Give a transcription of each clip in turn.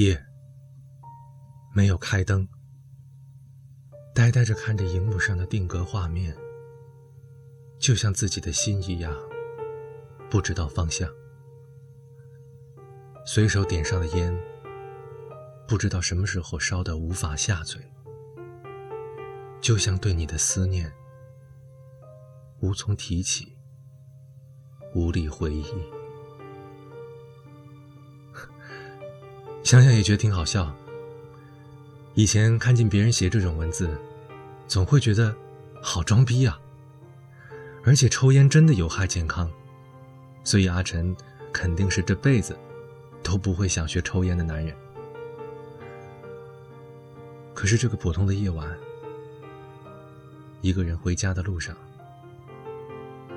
夜，没有开灯，呆呆着看着荧幕上的定格画面，就像自己的心一样，不知道方向。随手点上的烟，不知道什么时候烧得无法下嘴，就像对你的思念，无从提起，无力回忆。想想也觉得挺好笑。以前看见别人写这种文字，总会觉得好装逼啊。而且抽烟真的有害健康，所以阿晨肯定是这辈子都不会想学抽烟的男人。可是这个普通的夜晚，一个人回家的路上，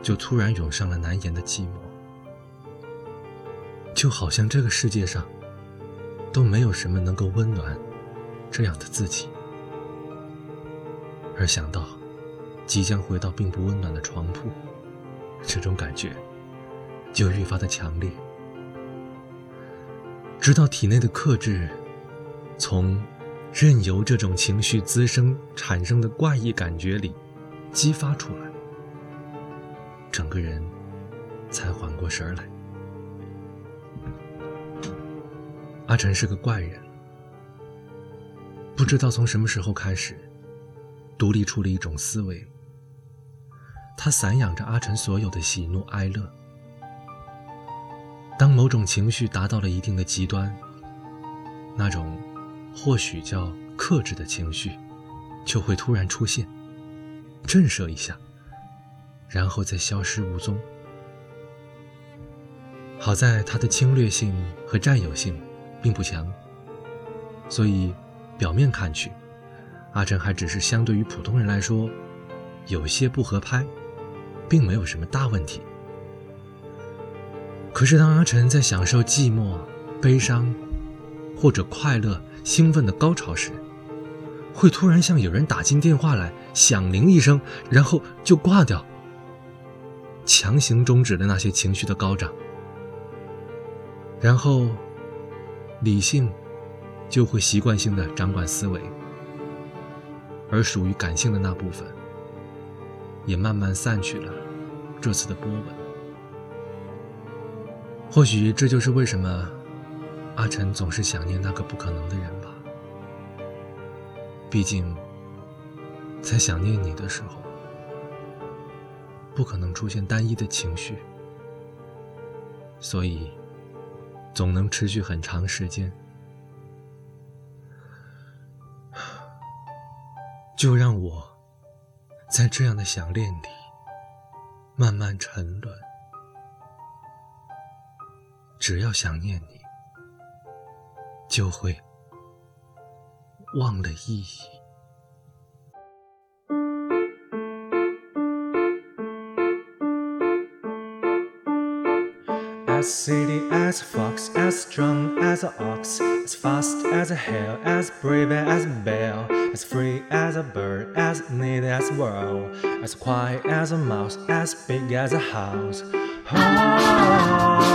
就突然涌上了难言的寂寞，就好像这个世界上。都没有什么能够温暖这样的自己，而想到即将回到并不温暖的床铺，这种感觉就愈发的强烈。直到体内的克制从任由这种情绪滋生产生的怪异感觉里激发出来，整个人才缓过神来。阿晨是个怪人，不知道从什么时候开始，独立出了一种思维。他散养着阿晨所有的喜怒哀乐。当某种情绪达到了一定的极端，那种或许叫克制的情绪，就会突然出现，震慑一下，然后再消失无踪。好在他的侵略性和占有性。并不强，所以表面看去，阿晨还只是相对于普通人来说有些不合拍，并没有什么大问题。可是当阿晨在享受寂寞、悲伤或者快乐、兴奋的高潮时，会突然像有人打进电话来，响铃一声，然后就挂掉，强行终止了那些情绪的高涨，然后。理性就会习惯性的掌管思维，而属于感性的那部分也慢慢散去了这次的波纹。或许这就是为什么阿晨总是想念那个不可能的人吧。毕竟，在想念你的时候，不可能出现单一的情绪，所以。总能持续很长时间，就让我在这样的想念里慢慢沉沦。只要想念你，就会忘了意义。As city as a fox, as strong as an ox, as fast as a hare, as brave as a bear, as free as a bird, as neat as a world, as quiet as a mouse, as big as a house. Oh,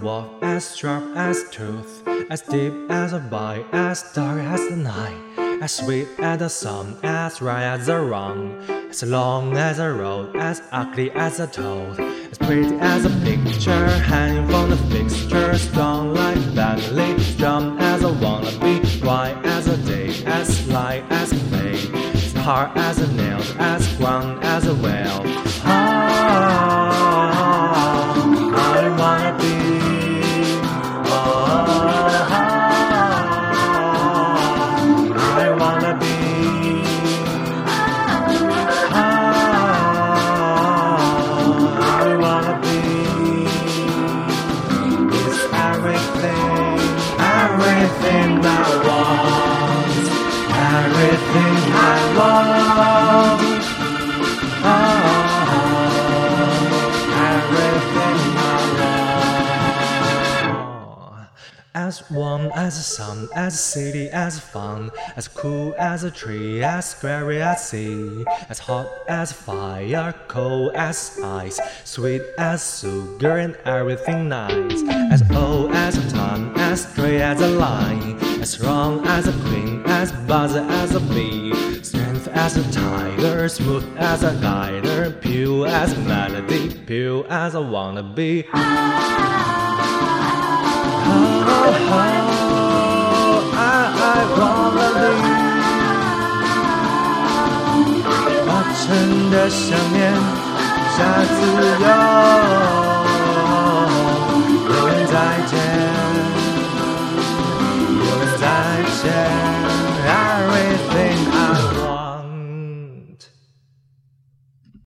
wolf, as sharp as tooth, as deep as a bite, as dark as the night, as sweet as the sun, as right as the wrong, as long as a road, as ugly as a toad, as pretty as a picture hanging from the fixture, strong like Bentley, strong as a wannabe, bright as a day, as light as a day, as hard as a nail, as ground as a whale. everything I want, everything I love. Oh, ah, everything I love. As warm as the sun, as a city, as fun, as cool as a tree, as scary as sea, as hot as fire, cold as ice, sweet as sugar, and everything nice, as old as time as straight as a line, as strong as a queen, as buzzy as a bee, strength as a tiger, smooth as a glider, pure as a melody, pure as I wanna be. I wanna be，把真的想念下自由。